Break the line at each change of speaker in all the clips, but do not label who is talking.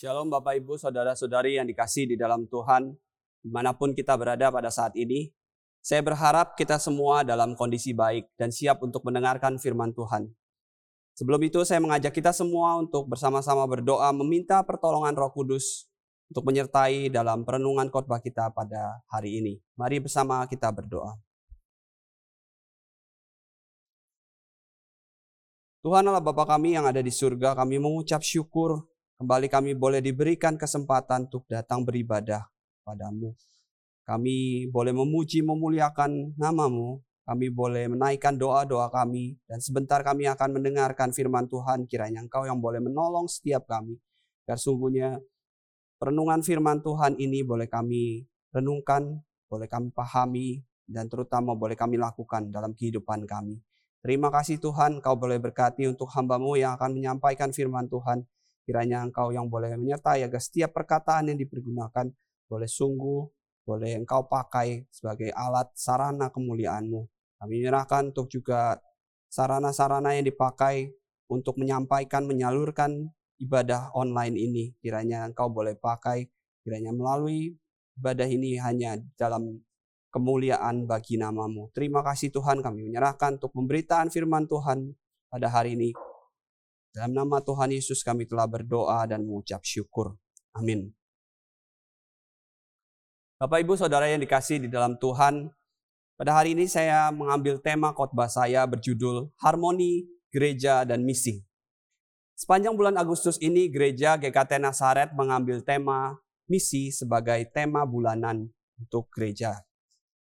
Shalom Bapak Ibu, Saudara-saudari yang dikasih di dalam Tuhan, di mana pun kita berada pada saat ini. Saya berharap kita semua dalam kondisi baik dan siap untuk mendengarkan firman Tuhan. Sebelum itu saya mengajak kita semua untuk bersama-sama berdoa meminta pertolongan roh kudus untuk menyertai dalam perenungan khotbah kita pada hari ini. Mari bersama kita berdoa. Tuhan Allah Bapa kami yang ada di surga, kami mengucap syukur kembali kami boleh diberikan kesempatan untuk datang beribadah padamu. Kami boleh memuji, memuliakan namamu. Kami boleh menaikkan doa-doa kami. Dan sebentar kami akan mendengarkan firman Tuhan. Kiranya engkau yang boleh menolong setiap kami. Agar sungguhnya perenungan firman Tuhan ini boleh kami renungkan, boleh kami pahami, dan terutama boleh kami lakukan dalam kehidupan kami. Terima kasih Tuhan, Kau boleh berkati untuk hambamu yang akan menyampaikan firman Tuhan. Kiranya Engkau yang boleh menyertai agar setiap perkataan yang dipergunakan boleh sungguh, boleh Engkau pakai sebagai alat sarana kemuliaanmu. Kami menyerahkan untuk juga sarana-sarana yang dipakai untuk menyampaikan, menyalurkan ibadah online ini. Kiranya Engkau boleh pakai, kiranya melalui ibadah ini hanya dalam kemuliaan bagi namamu. Terima kasih Tuhan kami menyerahkan untuk pemberitaan firman Tuhan pada hari ini. Dalam nama Tuhan Yesus kami telah berdoa dan mengucap syukur. Amin. Bapak Ibu Saudara yang dikasih di dalam Tuhan, pada hari ini saya mengambil tema khotbah saya berjudul Harmoni Gereja dan Misi. Sepanjang bulan Agustus ini gereja GKT Nasaret mengambil tema misi sebagai tema bulanan untuk gereja.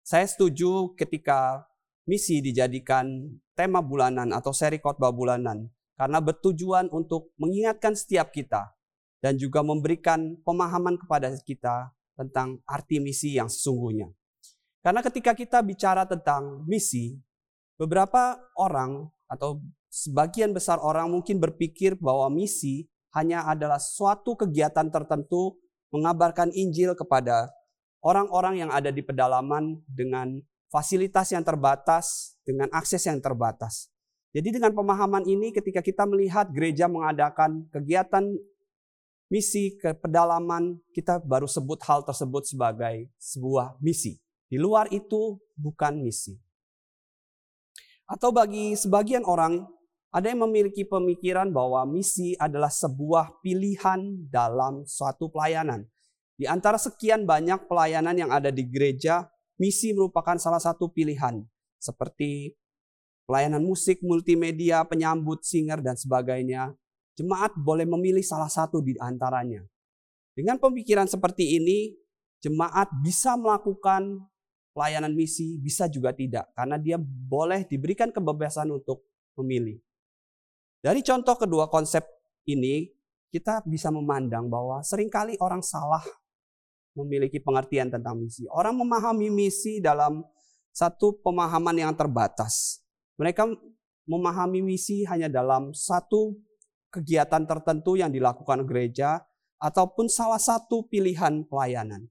Saya setuju ketika misi dijadikan tema bulanan atau seri khotbah bulanan karena bertujuan untuk mengingatkan setiap kita dan juga memberikan pemahaman kepada kita tentang arti misi yang sesungguhnya. Karena ketika kita bicara tentang misi, beberapa orang atau sebagian besar orang mungkin berpikir bahwa misi hanya adalah suatu kegiatan tertentu mengabarkan Injil kepada orang-orang yang ada di pedalaman dengan fasilitas yang terbatas, dengan akses yang terbatas. Jadi dengan pemahaman ini ketika kita melihat gereja mengadakan kegiatan misi ke pedalaman, kita baru sebut hal tersebut sebagai sebuah misi. Di luar itu bukan misi. Atau bagi sebagian orang, ada yang memiliki pemikiran bahwa misi adalah sebuah pilihan dalam suatu pelayanan. Di antara sekian banyak pelayanan yang ada di gereja, misi merupakan salah satu pilihan. Seperti pelayanan musik, multimedia, penyambut, singer, dan sebagainya. Jemaat boleh memilih salah satu di antaranya. Dengan pemikiran seperti ini, jemaat bisa melakukan pelayanan misi, bisa juga tidak. Karena dia boleh diberikan kebebasan untuk memilih. Dari contoh kedua konsep ini, kita bisa memandang bahwa sering kali orang salah memiliki pengertian tentang misi. Orang memahami misi dalam satu pemahaman yang terbatas. Mereka memahami misi hanya dalam satu kegiatan tertentu yang dilakukan gereja ataupun salah satu pilihan pelayanan.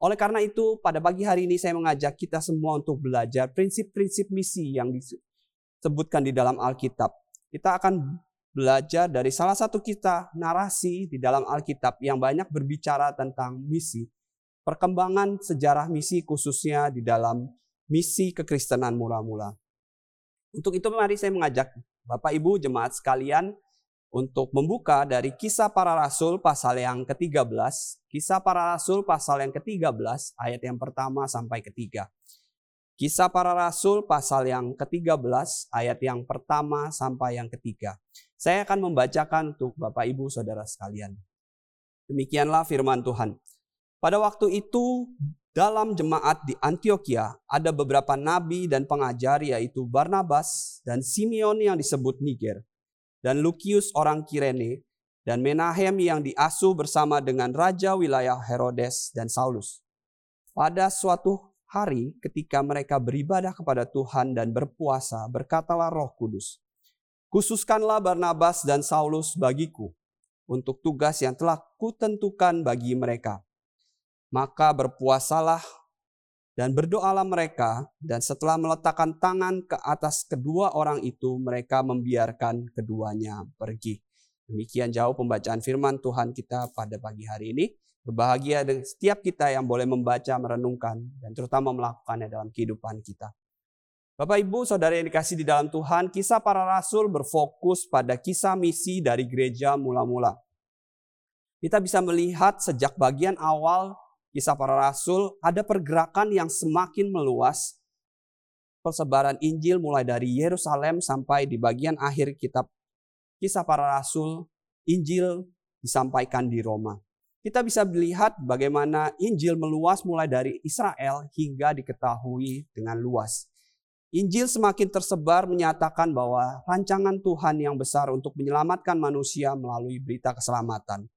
Oleh karena itu, pada pagi hari ini saya mengajak kita semua untuk belajar prinsip-prinsip misi yang disebutkan di dalam Alkitab. Kita akan belajar dari salah satu kita narasi di dalam Alkitab yang banyak berbicara tentang misi, perkembangan sejarah misi khususnya di dalam misi kekristenan mula-mula. Untuk itu mari saya mengajak Bapak Ibu jemaat sekalian untuk membuka dari kisah para rasul pasal yang ke-13. Kisah para rasul pasal yang ke-13 ayat yang pertama sampai ketiga. Kisah para rasul pasal yang ke-13 ayat yang pertama sampai yang ketiga. Saya akan membacakan untuk Bapak Ibu Saudara sekalian. Demikianlah firman Tuhan. Pada waktu itu dalam jemaat di Antioquia ada beberapa nabi dan pengajar yaitu Barnabas dan Simeon yang disebut Niger dan Lukius orang Kirene dan Menahem yang diasuh bersama dengan raja wilayah Herodes dan Saulus. Pada suatu hari ketika mereka beribadah kepada Tuhan dan berpuasa, berkatalah Roh Kudus, "Khususkanlah Barnabas dan Saulus bagiku untuk tugas yang telah kutentukan bagi mereka." Maka berpuasalah dan berdoalah mereka, dan setelah meletakkan tangan ke atas kedua orang itu, mereka membiarkan keduanya pergi. Demikian jauh pembacaan firman Tuhan kita pada pagi hari ini. Berbahagia dengan setiap kita yang boleh membaca, merenungkan, dan terutama melakukannya dalam kehidupan kita. Bapak Ibu, Saudara yang dikasih di dalam Tuhan, kisah para rasul berfokus pada kisah misi dari gereja mula-mula. Kita bisa melihat sejak bagian awal kisah para rasul ada pergerakan yang semakin meluas. Persebaran Injil mulai dari Yerusalem sampai di bagian akhir kitab kisah para rasul, Injil disampaikan di Roma. Kita bisa melihat bagaimana Injil meluas mulai dari Israel hingga diketahui dengan luas. Injil semakin tersebar menyatakan bahwa rancangan Tuhan yang besar untuk menyelamatkan manusia melalui berita keselamatan.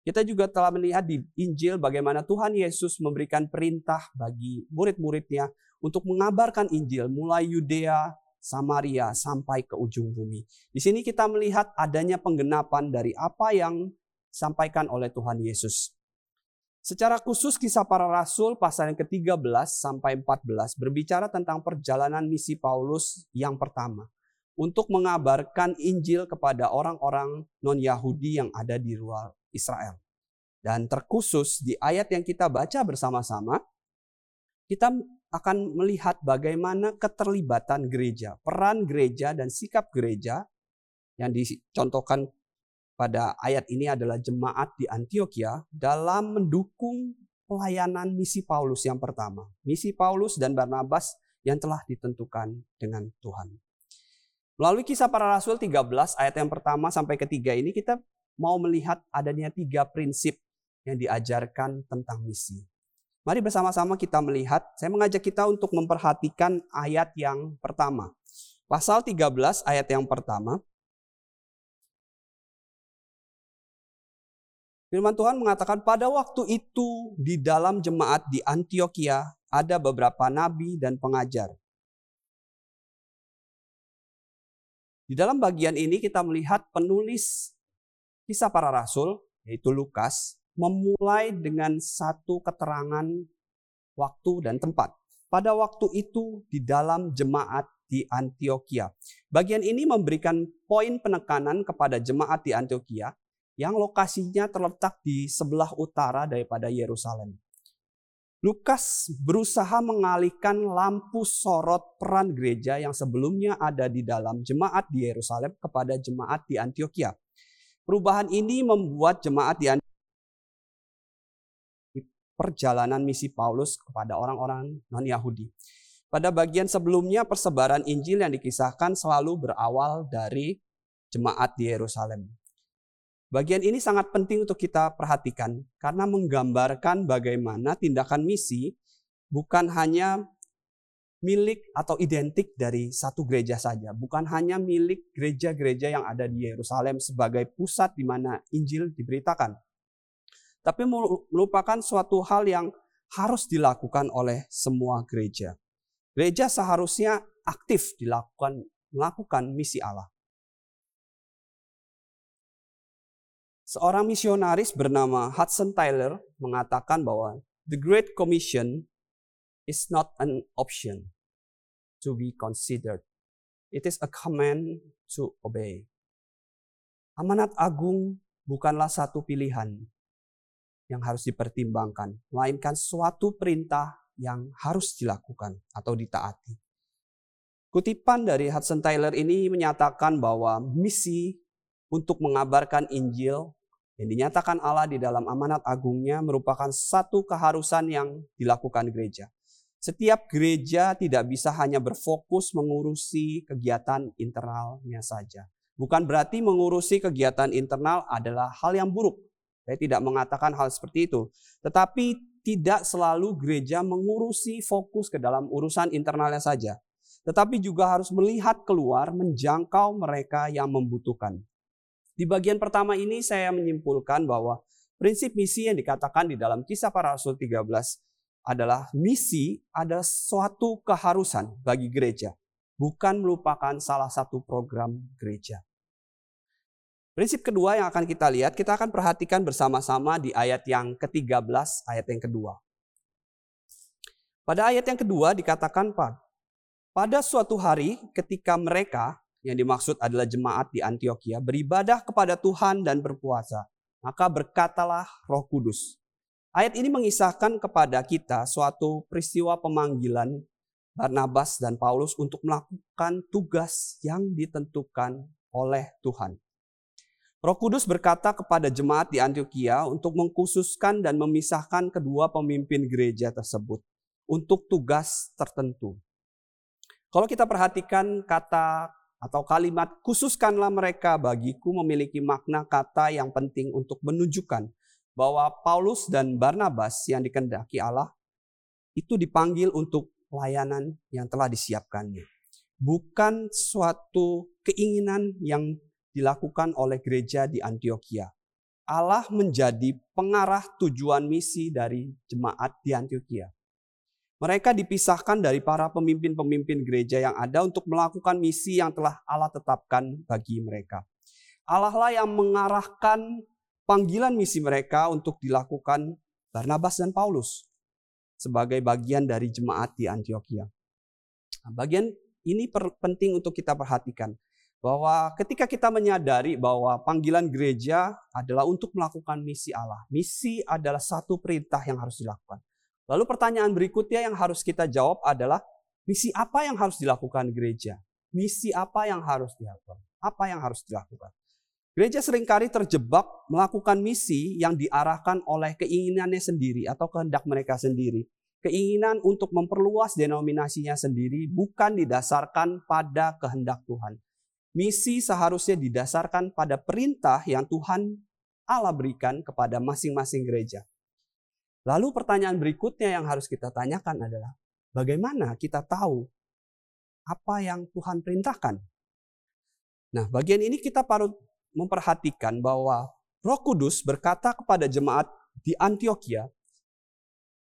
Kita juga telah melihat di Injil bagaimana Tuhan Yesus memberikan perintah bagi murid-muridnya untuk mengabarkan Injil mulai Yudea, Samaria sampai ke ujung bumi. Di sini kita melihat adanya penggenapan dari apa yang disampaikan oleh Tuhan Yesus. Secara khusus kisah para rasul pasal yang ke-13 sampai 14 berbicara tentang perjalanan misi Paulus yang pertama untuk mengabarkan Injil kepada orang-orang non-Yahudi yang ada di luar Israel. Dan terkhusus di ayat yang kita baca bersama-sama, kita akan melihat bagaimana keterlibatan gereja, peran gereja dan sikap gereja yang dicontohkan pada ayat ini adalah jemaat di Antioquia dalam mendukung pelayanan misi Paulus yang pertama. Misi Paulus dan Barnabas yang telah ditentukan dengan Tuhan. Melalui kisah para rasul 13 ayat yang pertama sampai ketiga ini kita mau melihat adanya tiga prinsip yang diajarkan tentang misi. Mari bersama-sama kita melihat, saya mengajak kita untuk memperhatikan ayat yang pertama. Pasal 13 ayat yang pertama. Firman Tuhan mengatakan pada waktu itu di dalam jemaat di Antioquia ada beberapa nabi dan pengajar. Di dalam bagian ini kita melihat penulis kisah para rasul yaitu Lukas memulai dengan satu keterangan waktu dan tempat. Pada waktu itu di dalam jemaat di Antioquia. Bagian ini memberikan poin penekanan kepada jemaat di Antioquia yang lokasinya terletak di sebelah utara daripada Yerusalem. Lukas berusaha mengalihkan lampu sorot peran gereja yang sebelumnya ada di dalam jemaat di Yerusalem kepada jemaat di Antioquia. Perubahan ini membuat jemaat di perjalanan misi Paulus kepada orang-orang non-Yahudi. Pada bagian sebelumnya persebaran Injil yang dikisahkan selalu berawal dari jemaat di Yerusalem. Bagian ini sangat penting untuk kita perhatikan karena menggambarkan bagaimana tindakan misi bukan hanya milik atau identik dari satu gereja saja, bukan hanya milik gereja-gereja yang ada di Yerusalem sebagai pusat di mana Injil diberitakan, tapi merupakan suatu hal yang harus dilakukan oleh semua gereja. Gereja seharusnya aktif dilakukan melakukan misi Allah. Seorang misionaris bernama Hudson Taylor mengatakan bahwa the Great Commission is not an option to be considered. It is a command to obey. Amanat agung bukanlah satu pilihan, yang harus dipertimbangkan, melainkan suatu perintah yang harus dilakukan atau ditaati. Kutipan dari Hudson Taylor ini menyatakan bahwa misi untuk mengabarkan Injil yang dinyatakan Allah di dalam amanat agungnya merupakan satu keharusan yang dilakukan gereja. Setiap gereja tidak bisa hanya berfokus mengurusi kegiatan internalnya saja. Bukan berarti mengurusi kegiatan internal adalah hal yang buruk, saya tidak mengatakan hal seperti itu. Tetapi tidak selalu gereja mengurusi fokus ke dalam urusan internalnya saja. Tetapi juga harus melihat keluar menjangkau mereka yang membutuhkan. Di bagian pertama ini saya menyimpulkan bahwa prinsip misi yang dikatakan di dalam kisah para rasul 13 adalah misi adalah suatu keharusan bagi gereja. Bukan melupakan salah satu program gereja. Prinsip kedua yang akan kita lihat, kita akan perhatikan bersama-sama di ayat yang ke-13, ayat yang kedua. Pada ayat yang kedua dikatakan, Pak, pada suatu hari ketika mereka, yang dimaksud adalah jemaat di Antioquia, beribadah kepada Tuhan dan berpuasa. Maka berkatalah Roh Kudus. Ayat ini mengisahkan kepada kita suatu peristiwa pemanggilan Barnabas dan Paulus untuk melakukan tugas yang ditentukan oleh Tuhan. Roh Kudus berkata kepada jemaat di Antioquia untuk mengkhususkan dan memisahkan kedua pemimpin gereja tersebut untuk tugas tertentu. Kalau kita perhatikan kata atau kalimat khususkanlah mereka bagiku memiliki makna kata yang penting untuk menunjukkan bahwa Paulus dan Barnabas yang dikendaki Allah itu dipanggil untuk pelayanan yang telah disiapkannya. Bukan suatu keinginan yang dilakukan oleh gereja di Antioquia. Allah menjadi pengarah tujuan misi dari jemaat di Antioquia. Mereka dipisahkan dari para pemimpin-pemimpin gereja yang ada untuk melakukan misi yang telah Allah tetapkan bagi mereka. Allah lah yang mengarahkan panggilan misi mereka untuk dilakukan Barnabas dan Paulus sebagai bagian dari jemaat di Antioquia. Nah, bagian ini penting untuk kita perhatikan bahwa ketika kita menyadari bahwa panggilan gereja adalah untuk melakukan misi Allah. Misi adalah satu perintah yang harus dilakukan. Lalu pertanyaan berikutnya yang harus kita jawab adalah misi apa yang harus dilakukan gereja? Misi apa yang harus dilakukan? Apa yang harus dilakukan? Gereja sering kali terjebak melakukan misi yang diarahkan oleh keinginannya sendiri atau kehendak mereka sendiri. Keinginan untuk memperluas denominasinya sendiri bukan didasarkan pada kehendak Tuhan. Misi seharusnya didasarkan pada perintah yang Tuhan Allah berikan kepada masing-masing gereja. Lalu pertanyaan berikutnya yang harus kita tanyakan adalah bagaimana kita tahu apa yang Tuhan perintahkan? Nah, bagian ini kita memperhatikan bahwa Roh Kudus berkata kepada jemaat di Antioquia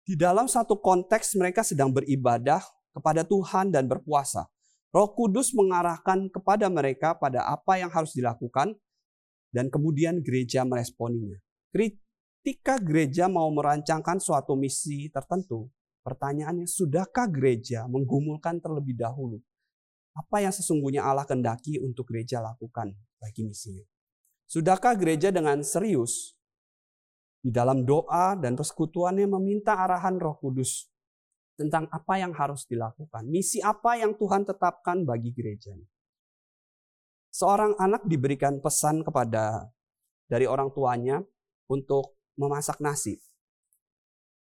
di dalam satu konteks mereka sedang beribadah kepada Tuhan dan berpuasa. Roh Kudus mengarahkan kepada mereka pada apa yang harus dilakukan dan kemudian gereja meresponinya. Ketika gereja mau merancangkan suatu misi tertentu, pertanyaannya sudahkah gereja menggumulkan terlebih dahulu apa yang sesungguhnya Allah kendaki untuk gereja lakukan bagi misinya? Sudahkah gereja dengan serius di dalam doa dan persekutuannya meminta arahan Roh Kudus tentang apa yang harus dilakukan, misi apa yang Tuhan tetapkan bagi gereja. Seorang anak diberikan pesan kepada dari orang tuanya untuk memasak nasi.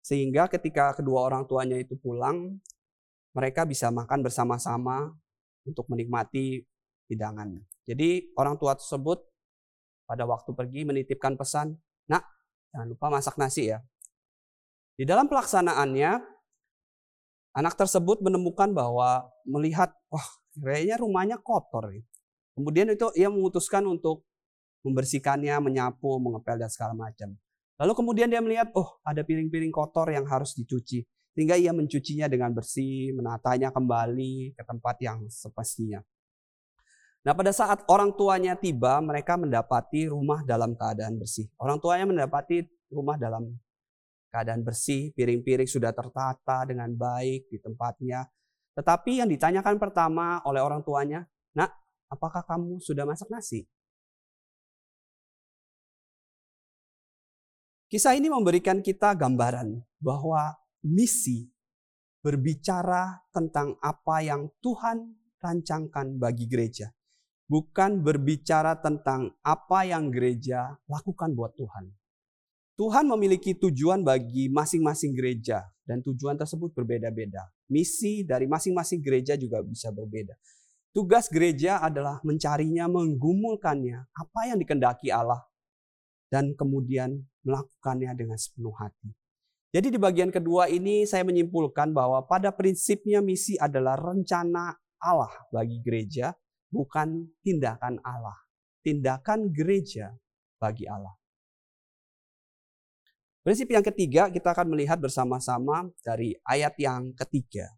Sehingga ketika kedua orang tuanya itu pulang, mereka bisa makan bersama-sama untuk menikmati hidangan. Jadi orang tua tersebut pada waktu pergi menitipkan pesan, "Nak, jangan lupa masak nasi ya." Di dalam pelaksanaannya, Anak tersebut menemukan bahwa melihat, wah kayaknya rumahnya kotor. Kemudian itu ia memutuskan untuk membersihkannya, menyapu, mengepel dan segala macam. Lalu kemudian dia melihat, oh ada piring-piring kotor yang harus dicuci. Sehingga ia mencucinya dengan bersih, menatanya kembali ke tempat yang sepestinya. Nah pada saat orang tuanya tiba, mereka mendapati rumah dalam keadaan bersih. Orang tuanya mendapati rumah dalam keadaan bersih, piring-piring sudah tertata dengan baik di tempatnya. Tetapi yang ditanyakan pertama oleh orang tuanya, "Nak, apakah kamu sudah masak nasi?" Kisah ini memberikan kita gambaran bahwa misi berbicara tentang apa yang Tuhan rancangkan bagi gereja, bukan berbicara tentang apa yang gereja lakukan buat Tuhan. Tuhan memiliki tujuan bagi masing-masing gereja dan tujuan tersebut berbeda-beda. Misi dari masing-masing gereja juga bisa berbeda. Tugas gereja adalah mencarinya, menggumulkannya, apa yang dikendaki Allah dan kemudian melakukannya dengan sepenuh hati. Jadi di bagian kedua ini saya menyimpulkan bahwa pada prinsipnya misi adalah rencana Allah bagi gereja, bukan tindakan Allah. Tindakan gereja bagi Allah. Prinsip yang ketiga kita akan melihat bersama-sama dari ayat yang ketiga.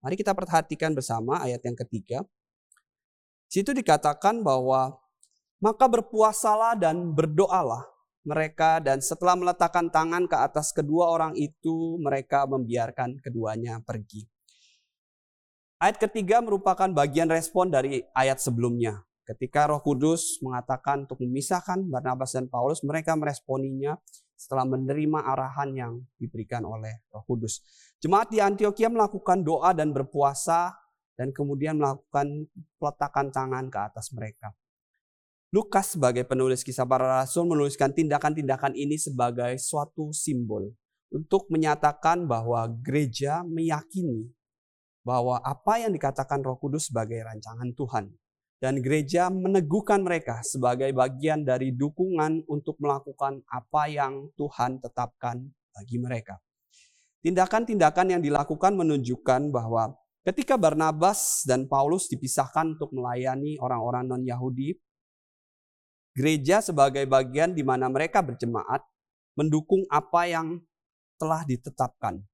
Mari kita perhatikan bersama ayat yang ketiga. Situ dikatakan bahwa maka berpuasalah dan berdoalah mereka dan setelah meletakkan tangan ke atas kedua orang itu mereka membiarkan keduanya pergi. Ayat ketiga merupakan bagian respon dari ayat sebelumnya. Ketika Roh Kudus mengatakan untuk memisahkan Barnabas dan Paulus, mereka meresponinya setelah menerima arahan yang diberikan oleh Roh Kudus. Jemaat di Antioquia melakukan doa dan berpuasa dan kemudian melakukan peletakan tangan ke atas mereka. Lukas sebagai penulis kisah para rasul menuliskan tindakan-tindakan ini sebagai suatu simbol untuk menyatakan bahwa gereja meyakini bahwa apa yang dikatakan Roh Kudus sebagai rancangan Tuhan dan gereja meneguhkan mereka sebagai bagian dari dukungan untuk melakukan apa yang Tuhan tetapkan bagi mereka. Tindakan-tindakan yang dilakukan menunjukkan bahwa ketika Barnabas dan Paulus dipisahkan untuk melayani orang-orang non-Yahudi, gereja sebagai bagian di mana mereka berjemaat mendukung apa yang telah ditetapkan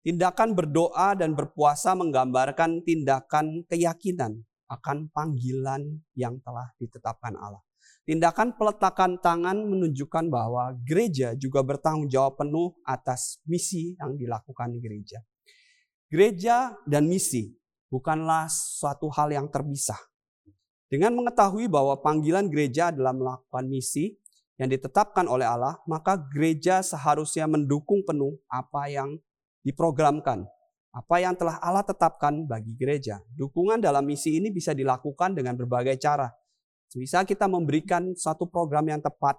Tindakan berdoa dan berpuasa menggambarkan tindakan keyakinan akan panggilan yang telah ditetapkan Allah. Tindakan peletakan tangan menunjukkan bahwa gereja juga bertanggung jawab penuh atas misi yang dilakukan gereja. Gereja dan misi bukanlah suatu hal yang terpisah. Dengan mengetahui bahwa panggilan gereja adalah melakukan misi yang ditetapkan oleh Allah, maka gereja seharusnya mendukung penuh apa yang diprogramkan. Apa yang telah Allah tetapkan bagi gereja. Dukungan dalam misi ini bisa dilakukan dengan berbagai cara. Bisa kita memberikan satu program yang tepat.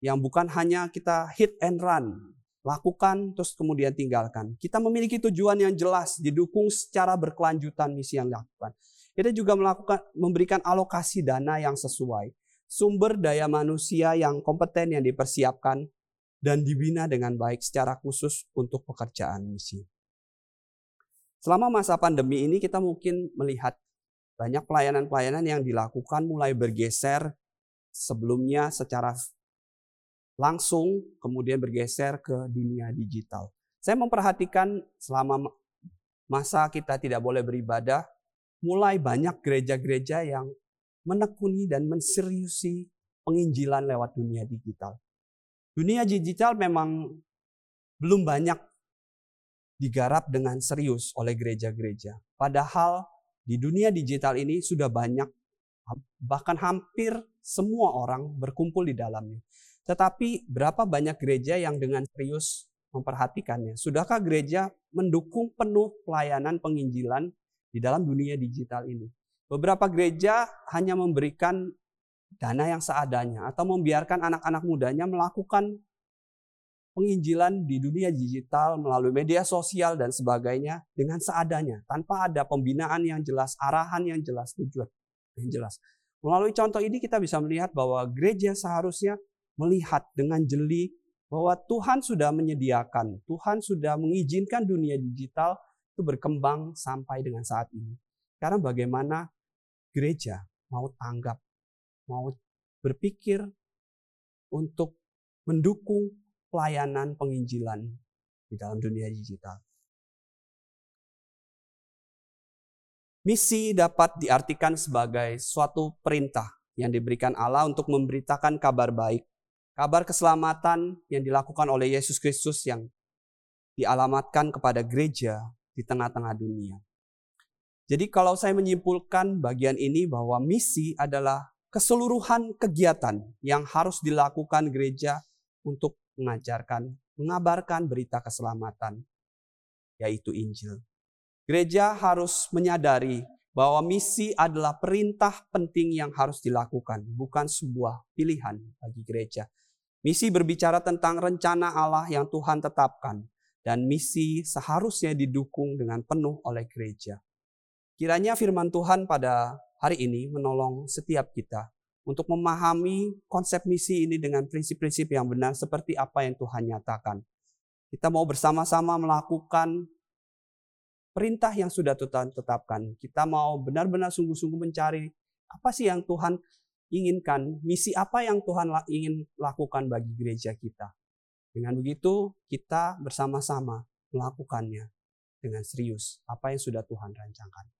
Yang bukan hanya kita hit and run. Lakukan terus kemudian tinggalkan. Kita memiliki tujuan yang jelas. Didukung secara berkelanjutan misi yang dilakukan. Kita juga melakukan memberikan alokasi dana yang sesuai. Sumber daya manusia yang kompeten yang dipersiapkan dan dibina dengan baik secara khusus untuk pekerjaan misi. Selama masa pandemi ini kita mungkin melihat banyak pelayanan-pelayanan yang dilakukan mulai bergeser sebelumnya secara langsung kemudian bergeser ke dunia digital. Saya memperhatikan selama masa kita tidak boleh beribadah, mulai banyak gereja-gereja yang menekuni dan menseriusi penginjilan lewat dunia digital. Dunia digital memang belum banyak digarap dengan serius oleh gereja-gereja. Padahal di dunia digital ini sudah banyak, bahkan hampir semua orang berkumpul di dalamnya. Tetapi berapa banyak gereja yang dengan serius memperhatikannya? Sudahkah gereja mendukung penuh pelayanan penginjilan di dalam dunia digital ini? Beberapa gereja hanya memberikan dana yang seadanya atau membiarkan anak-anak mudanya melakukan penginjilan di dunia digital melalui media sosial dan sebagainya dengan seadanya tanpa ada pembinaan yang jelas, arahan yang jelas, tujuan yang jelas. Melalui contoh ini kita bisa melihat bahwa gereja seharusnya melihat dengan jeli bahwa Tuhan sudah menyediakan, Tuhan sudah mengizinkan dunia digital itu berkembang sampai dengan saat ini. Karena bagaimana gereja mau tanggap mau berpikir untuk mendukung pelayanan penginjilan di dalam dunia digital. Misi dapat diartikan sebagai suatu perintah yang diberikan Allah untuk memberitakan kabar baik, kabar keselamatan yang dilakukan oleh Yesus Kristus yang dialamatkan kepada gereja di tengah-tengah dunia. Jadi kalau saya menyimpulkan bagian ini bahwa misi adalah keseluruhan kegiatan yang harus dilakukan gereja untuk mengajarkan, mengabarkan berita keselamatan, yaitu Injil. Gereja harus menyadari bahwa misi adalah perintah penting yang harus dilakukan, bukan sebuah pilihan bagi gereja. Misi berbicara tentang rencana Allah yang Tuhan tetapkan, dan misi seharusnya didukung dengan penuh oleh gereja. Kiranya firman Tuhan pada hari ini menolong setiap kita untuk memahami konsep misi ini dengan prinsip-prinsip yang benar seperti apa yang Tuhan nyatakan. Kita mau bersama-sama melakukan perintah yang sudah Tuhan tetapkan. Kita mau benar-benar sungguh-sungguh mencari apa sih yang Tuhan inginkan, misi apa yang Tuhan ingin lakukan bagi gereja kita. Dengan begitu, kita bersama-sama melakukannya dengan serius apa yang sudah Tuhan rancangkan.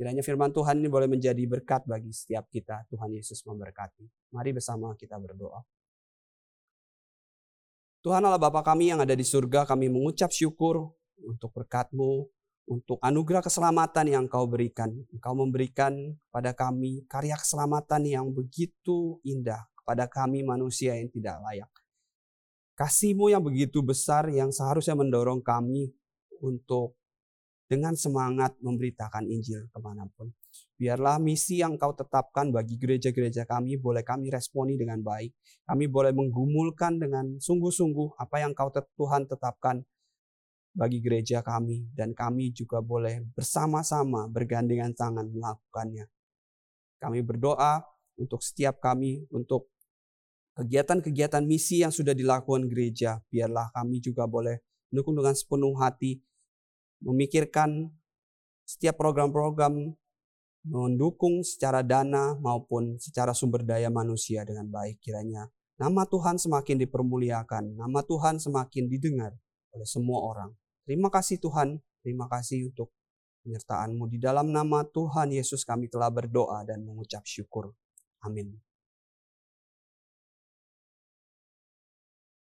Kiranya firman Tuhan ini boleh menjadi berkat bagi setiap kita. Tuhan Yesus memberkati. Mari bersama kita berdoa. Tuhan Allah Bapa kami yang ada di surga, kami mengucap syukur untuk berkat-Mu, untuk anugerah keselamatan yang Engkau berikan. Engkau memberikan pada kami karya keselamatan yang begitu indah kepada kami manusia yang tidak layak. Kasihmu yang begitu besar yang seharusnya mendorong kami untuk dengan semangat memberitakan Injil ke mana pun. Biarlah misi yang kau tetapkan bagi gereja-gereja kami boleh kami responi dengan baik. Kami boleh menggumulkan dengan sungguh-sungguh apa yang kau Tuhan tetapkan bagi gereja kami. Dan kami juga boleh bersama-sama bergandengan tangan melakukannya. Kami berdoa untuk setiap kami, untuk kegiatan-kegiatan misi yang sudah dilakukan gereja. Biarlah kami juga boleh mendukung dengan sepenuh hati, memikirkan setiap program-program mendukung secara dana maupun secara sumber daya manusia dengan baik kiranya. Nama Tuhan semakin dipermuliakan, nama Tuhan semakin didengar oleh semua orang. Terima kasih Tuhan, terima kasih untuk penyertaan-Mu. Di dalam nama Tuhan Yesus kami telah berdoa dan mengucap syukur. Amin.